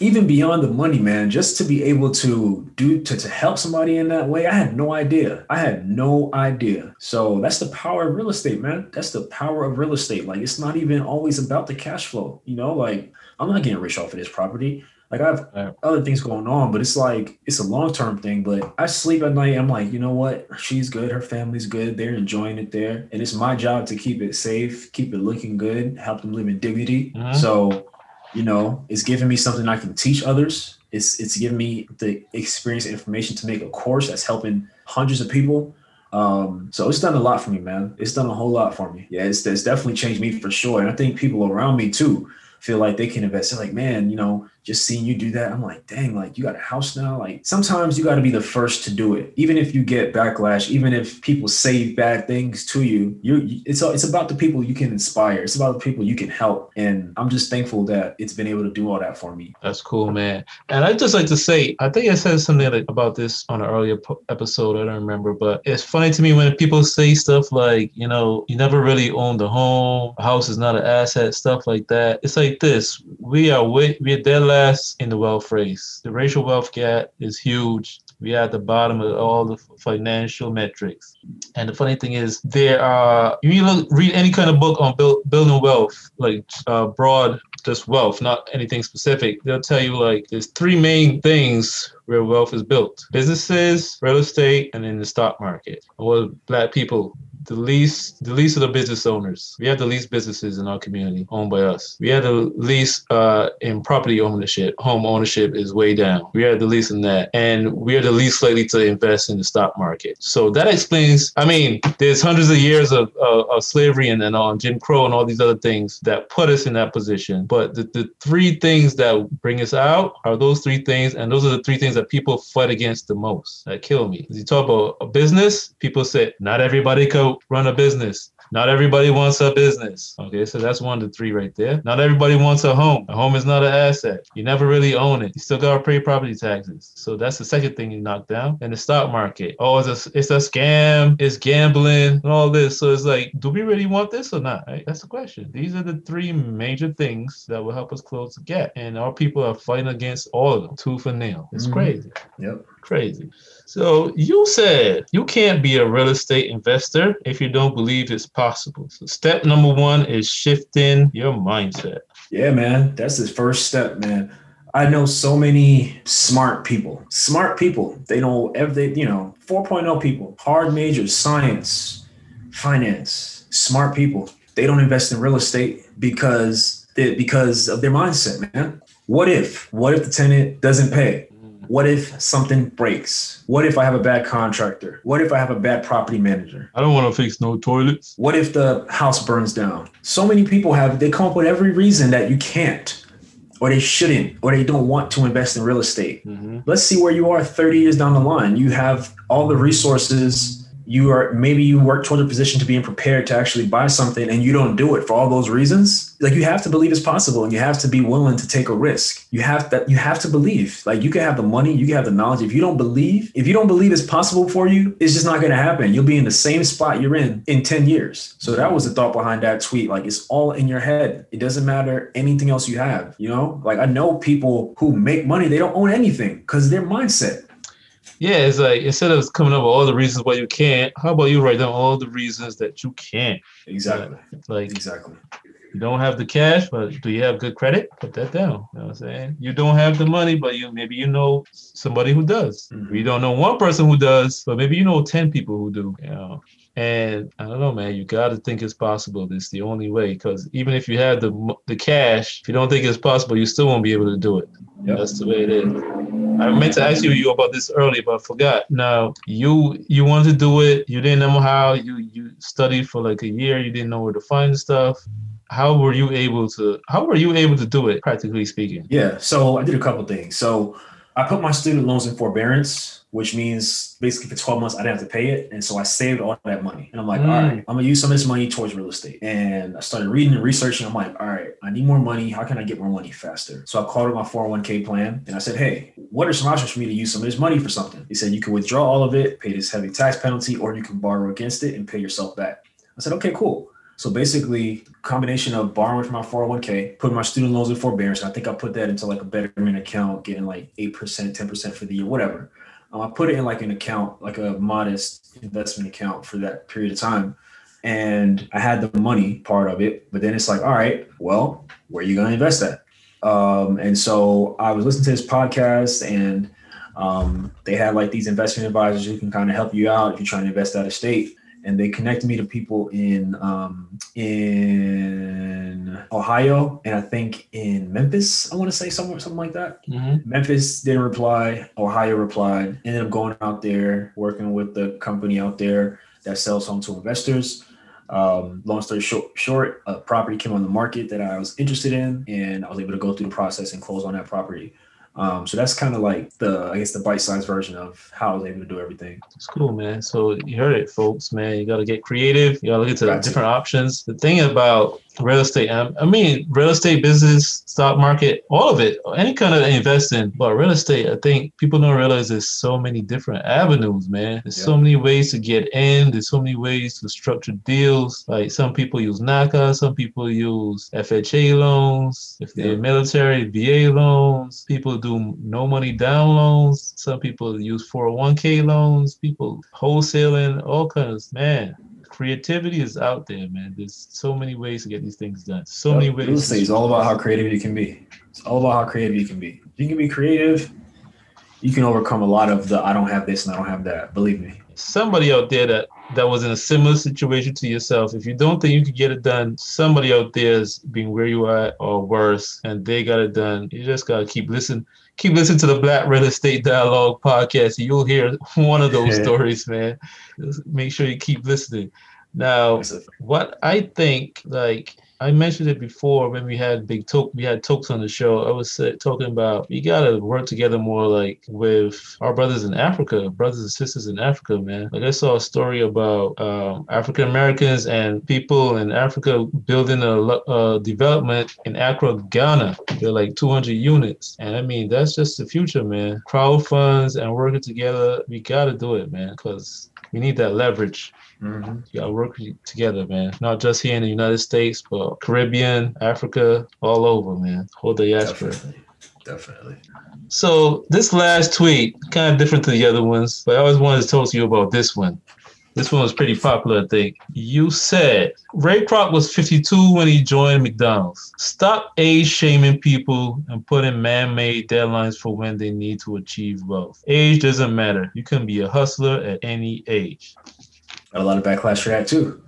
even beyond the money, man, just to be able to do to, to help somebody in that way, I had no idea. I had no idea. So that's the power of real estate, man. That's the power of real estate. Like it's not even always about the cash flow. You know, like I'm not getting rich off of this property. Like I have other things going on, but it's like it's a long term thing. But I sleep at night. I'm like, you know what? She's good. Her family's good. They're enjoying it there, and it's my job to keep it safe, keep it looking good, help them live in dignity. Mhm. So, you know, it's giving me something I can teach others. It's it's giving me the experience and information to make a course that's helping hundreds of people. Um, so it's done a lot for me, man. It's done a whole lot for me. Yeah, it's, it's definitely changed me for sure. And I think people around me too feel like they can invest. They're like, man, you know, just seeing you do that, I'm like, dang, like you got a house now. Like sometimes you got to be the first to do it, even if you get backlash, even if people say bad things to you. You, it's it's about the people you can inspire. It's about the people you can help. And I'm just thankful that it's been able to do all that for me. That's cool, man. And I'd just like to say, I think I said something about this on an earlier episode. I don't remember, but it's funny to me when people say stuff like, you know, you never really owned a home, a house is not an asset, stuff like that. It's like this: we are we're dead in the wealth race. The racial wealth gap is huge. We are at the bottom of all the financial metrics. And the funny thing is, there are you look read any kind of book on build, building wealth, like uh, broad just wealth, not anything specific. They'll tell you like there's three main things where wealth is built: businesses, real estate, and in the stock market. Well, black people. The least, the least of the business owners. We have the least businesses in our community owned by us. We have the least uh, in property ownership. Home ownership is way down. We are the least in that, and we are the least likely to invest in the stock market. So that explains. I mean, there's hundreds of years of, of, of slavery and then on Jim Crow and all these other things that put us in that position. But the, the three things that bring us out are those three things, and those are the three things that people fight against the most. That kill me. You talk about a business, people say not everybody could run a business. Not everybody wants a business. Okay, so that's one to three right there. Not everybody wants a home. A home is not an asset. You never really own it. You still gotta pay property taxes. So that's the second thing you knock down. And the stock market. Oh, it's a it's a scam. It's gambling and all this. So it's like, do we really want this or not? Right? That's the question. These are the three major things that will help us close the gap. And our people are fighting against all of them, tooth and nail. It's Mhm. crazy. Yep. Crazy. So you said you can't be a real estate investor if you don't believe it's possible. So step number one is shifting your mindset. Yeah, man. That's the first step, man. I know so many smart people. Smart people. They know every you know, 4.0 people, hard majors, science, finance, smart people. They don't invest in real estate because they, because of their mindset, man. What if? What if the tenant doesn't pay? What if something breaks? What if I have a bad contractor? What if I have a bad property manager? I don't want to fix no toilets. What if the house burns down? So many people have, they come up with every reason that you can't, or they shouldn't, or they don't want to invest in real estate. Mm-hmm. Let's see where you are 30 years down the line. You have all the resources. You are maybe you work towards a position to being prepared to actually buy something and you don't do it for all those reasons. Like you have to believe it's possible and you have to be willing to take a risk. You have that you have to believe. Like you can have the money, you can have the knowledge. If you don't believe, if you don't believe it's possible for you, it's just not gonna happen. You'll be in the same spot you're in in 10 years. So that was the thought behind that tweet. Like it's all in your head. It doesn't matter anything else you have, you know? Like I know people who make money, they don't own anything because their mindset. Yeah, it's like instead of coming up with all the reasons why you can't, how about you write down all the reasons that you can't? Exactly. Like Exactly. you don't have the cash, but do you have good credit? Put that down. You know what I'm saying? You don't have the money, but you maybe you know somebody who does. Mhm. You don't know one person who does, but maybe you know 10 people who do. You know. And I don't know, man. You got to think it's possible. This the only way. Because even if you have the the cash, if you don't think it's possible, you still won't be able to do it. Yep. That's the way it is. I meant to ask you you about this earlier, but I forgot. Now you you wanted to do it. You didn't know how. You you studied for like a year. You didn't know where to find stuff. How were you able to? How were you able to do it? Practically speaking. Yeah. So I did a couple things. So I put my student loans in forbearance, which means basically for 12 months I didn't have to pay it. And so I saved all that money. And I'm like, Mm. all right, I'm gonna use some of this money towards real estate. And I started reading and researching. I'm like, all right, I need more money. How can I get more money faster? So I called up my 401k plan and I said, hey, what are some options for me to use some of this money for something? He said, you can withdraw all of it, pay this heavy tax penalty, or you can borrow against it and pay yourself back. I said, okay, cool. So basically, combination of borrowing from my 401k, putting my student loans in forbearance. I think I put that into like a betterment account, getting like 8%, 10% for the year, whatever. Um, I put it in like an account, like a modest investment account for that period of time. And I had the money part of it, but then it's like, all right, well, where are you going to invest that? Um, and so I was listening to this podcast and um, they had like these investment advisors who can kind of help you out if you're trying to invest out of state. And they connected me to people in um, in Ohio and I think in Memphis. I want to say somewhere something like that. Mhm. Memphis didn't reply. Ohio replied. Ended up going out there working with the company out there that sells home to investors. Um, long story short, short, a property came on the market that I was interested in, and I was able to go through the process and close on that property. Um, so that's kind of like the, I guess, the bite-sized version of how I was able to do everything. It's cool, man. So you heard it, folks, man. You got to get creative. You got to look into different options. The thing about real estate, um, I mean, real estate business, stock market, all of it, any kind of investing, but real estate, I think people don't realize there's so many different avenues, man. There's so many ways to get in. There's so many ways to structure deals. Like some people use NACA, some people use FHA loans. If they're Yeah. military, VA loans. People do no money down loans. Some people use 401k loans. People wholesaling, all kinds. Man, creativity is out there, man. There's so many ways to get these things done. So many ways. Real estate is all about how creative you can be. It's all about how creative you can be. If you can be creative, you can overcome a lot of the I don't have this and I don't have that. Believe me. somebody out there that that was in a similar situation to yourself. If you don't think you could get it done, somebody out there is being where you are or worse, and they got it done. You just gotta keep listening. Keep listening to the Black Real Estate Dialogue podcast. You'll hear one of those stories, man. Just make sure you keep listening. Now, what I think, like I mentioned it before when we had Big Toke, we had talks on the show. I was uh, talking about we gotta work together more, like with our brothers in Africa, brothers and sisters in Africa, man. Like I saw a story about um, African Americans and people in Africa building a, a development in Accra, Ghana. They're like 200 units, and I mean that's just the future, man. Crowd funds and working together, we gotta do it, man, because we need that leverage. Mhm. You gotta work together, man. Not just here in the United States, but Caribbean, Africa, all over, man. Whole diaspora. Definitely. Definitely. So this last tweet, kind of different to the other ones, but I always wanted to talk to you about this one. This one was pretty popular, I think. You said Ray Kroc was 52 when he joined McDonald's. Stop age shaming people and putting man-made deadlines for when they need to achieve wealth. Age doesn't matter. You can be a hustler at any age. Got a lot of backlash for that too.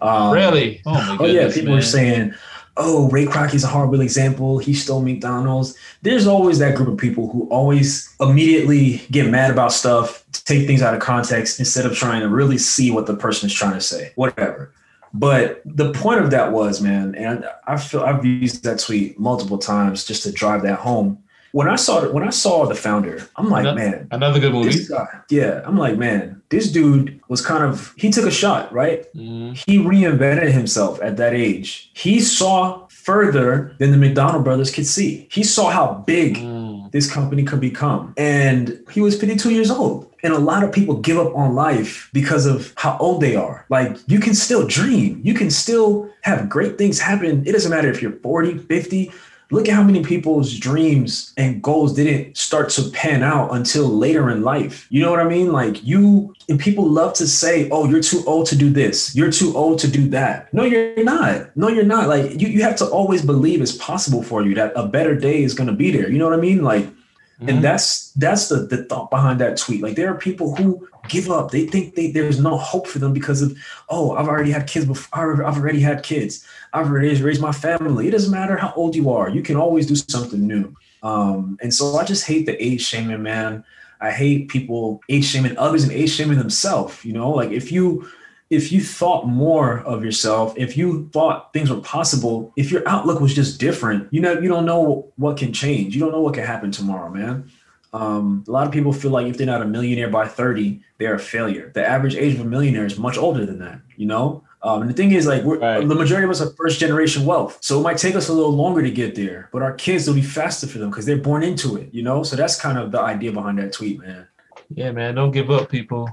Um, really? Oh my Oh yeah, people man. are saying, "Oh, Ray Kroc is a horrible example. He stole McDonald's." There's always that group of people who always immediately get mad about stuff, take things out of context instead of trying to really see what the person is trying to say. Whatever. But the point of that was, man, and I feel I've used that tweet multiple times just to drive that home. When I saw when I saw the founder, I'm like, Ano- man, Another good movie. guy, yeah, I'm like, man, this dude was kind of he took a shot, right? Mhm. He reinvented himself at that age. He saw further than the McDonald brothers could see. He saw how big Mm. this company could become. And he was 52 years old. And a lot of people give up on life because of how old they are. Like, you can still dream, you can still have great things happen. It doesn't matter if you're 40, 50. Look at how many people's dreams and goals didn't start to pan out until later in life. You know what I mean? Like, you and people love to say, oh, you're too old to do this, you're too old to do that. No, you're not. No, you're not. Like, you, you have to always believe it's possible for you that a better day is going to be there. You know what I mean? Like, Mhm. and that's that's the, the thought behind that tweet. Like there are people who give up. They think they, there's no hope for them because of oh, I've already had kids before. I've already had kids. I've already raised my family. It doesn't matter how old you are. You can always do something new. Um, and so I just hate the age shaming, man. I hate people age shaming others and age shaming themselves. You know, like if you if you thought more of yourself, if you thought things were possible, if your outlook was just different, you know, you don't know what can change. You don't know what can happen tomorrow, man. Um, a lot of people feel like if they're not a millionaire by 30, they're a failure. The average age of a millionaire is much older than that, you know? Um, and the thing is, like, we're, Right. the majority of us are first generation wealth. So it might take us a little longer to get there, but our kids will be faster for them because they're born into it, you know? So that's kind of the idea behind that tweet, man. Yeah, man, don't give up, people.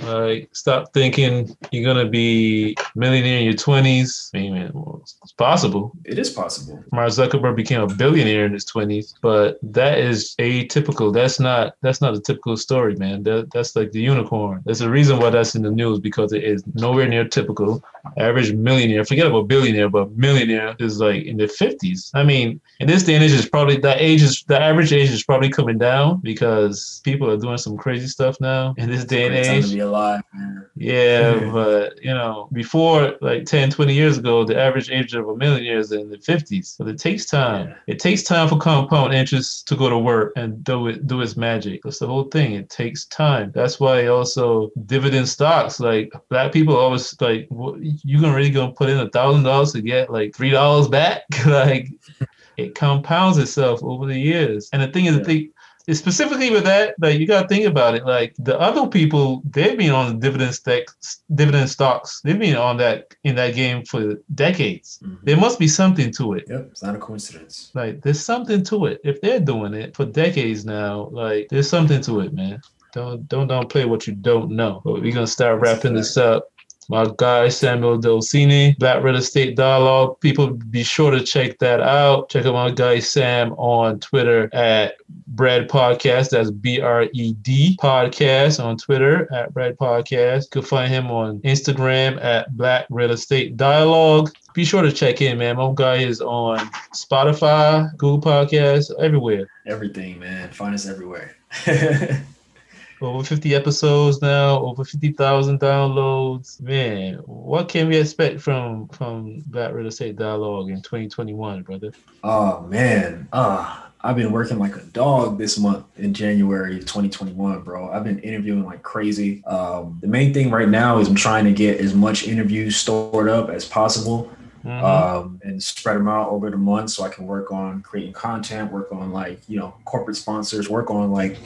Like, stop thinking you're gonna be millionaire in your twenties. I mean, well, it's possible. It is possible. Mark Zuckerberg became a billionaire in his twenties, but that is atypical. That's not that's not a typical story, man. That, that's like the unicorn. There's a reason why that's in the news because it is nowhere near typical. Average millionaire, forget about billionaire, but millionaire is like in the fifties. I mean, in this day and age, is probably that age is the average age is probably coming down because people are doing some crazy stuff now in this day and Great time age. to be alive, man. Yeah, Yeah. but you know, before like 10, 20 years ago, the average age of a millionaire is in the 50s. But it takes time. Yeah. It takes time for compound interest to go to work and do it do its magic. That's the whole thing. It takes time. That's why also dividend stocks, like black people always like what, you gonna really gonna put in a thousand dollars to get like three dollars back? like it compounds itself over the years. And the thing is, the Yeah. thing is specifically with that, like you gotta think about it. Like the other people, they've been on the dividend stocks, dividend stocks. They've been on that in that game for decades. Mhm. There must be something to it. Yep, it's not a coincidence. Like there's something to it. If they're doing it for decades now, like there's something to it, man. Don't don't don't play what you don't know. But we're gonna start wrapping this up. My guy Samuel Dolcine, Black Real Estate Dialogue. People be sure to check that out. Check out my guy Sam on Twitter at Bread Podcast. That's B R E D Podcast on Twitter at Bread Podcast. You can find him on Instagram at Black Real Estate Dialogue. Be sure to check in, man. My guy is on Spotify, Google Podcasts, everywhere. Everything, man. Find us everywhere. Over 50 episodes now, over 50,000 downloads. Man, what can we expect from from that Real Estate Dialogue in 2021, brother? oh man. Ah, I've been working like a dog this month in January of 2021, bro. I've been interviewing like crazy. Um, the main thing right now is I'm trying to get as much interviews stored up as possible. Mhm. um, and spread them out over the month so I can work on creating content, work on like, you know, corporate sponsors, work on like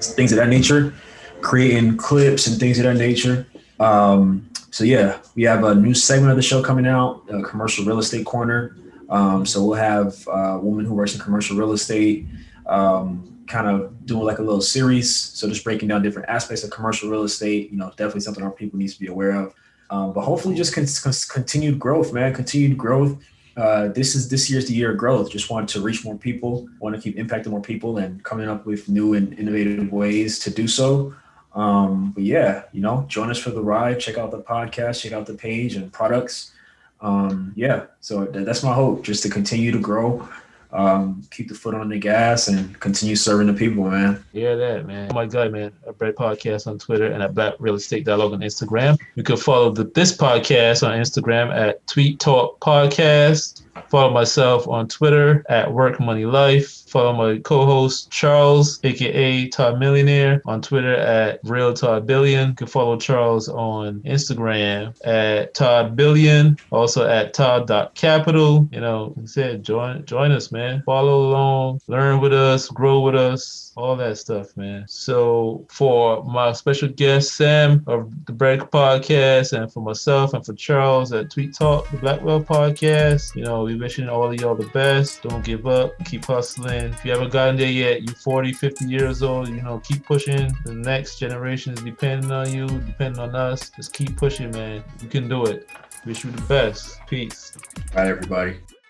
things of that nature, creating clips and things of that nature. Um, so yeah, we have a new segment of the show coming out, a commercial real estate corner. Um, so we'll have a woman who works in commercial real estate, um, kind of doing like a little series. So just breaking down different aspects of commercial real estate, you know, definitely something our people needs to be aware of. Um, but hopefully just con- con- continued growth, man, continued growth. Uh, this is this year's the year of growth. Just want to reach more people, want to keep impacting more people, and coming up with new and innovative ways to do so. Um, but yeah, you know, join us for the ride. Check out the podcast, check out the page and products. Um, yeah, so th- that's my hope, just to continue to grow, um, keep the foot on the gas, and continue serving the people, man. Yeah, that man. Oh my God, man. A Bread Podcast on Twitter and a Black Real Estate Dialogue on Instagram. You can follow the, this podcast on Instagram at Tweet Talk Podcast. Follow myself on Twitter at Work Money Life. Follow my co-host Charles, aka Todd Millionaire, on Twitter at Real Todd Billion. You can follow Charles on Instagram at Todd Billion, also at Todd.capital. You know, like I said, join join us, man. Follow along, learn with us, grow with us, all that stuff, man. So for my special guest Sam of the Bread Podcast, and for myself and for Charles at Tweet Talk, the Blackwell Podcast, you know, we wishing all of y'all the best. Don't give up. Keep hustling. If you haven't gotten there yet, you're 40, 50 years old, you know, keep pushing. The next generation is depending on you, depending on us. Just keep pushing, man. You can do it. Wish you the best. Peace. Bye, everybody.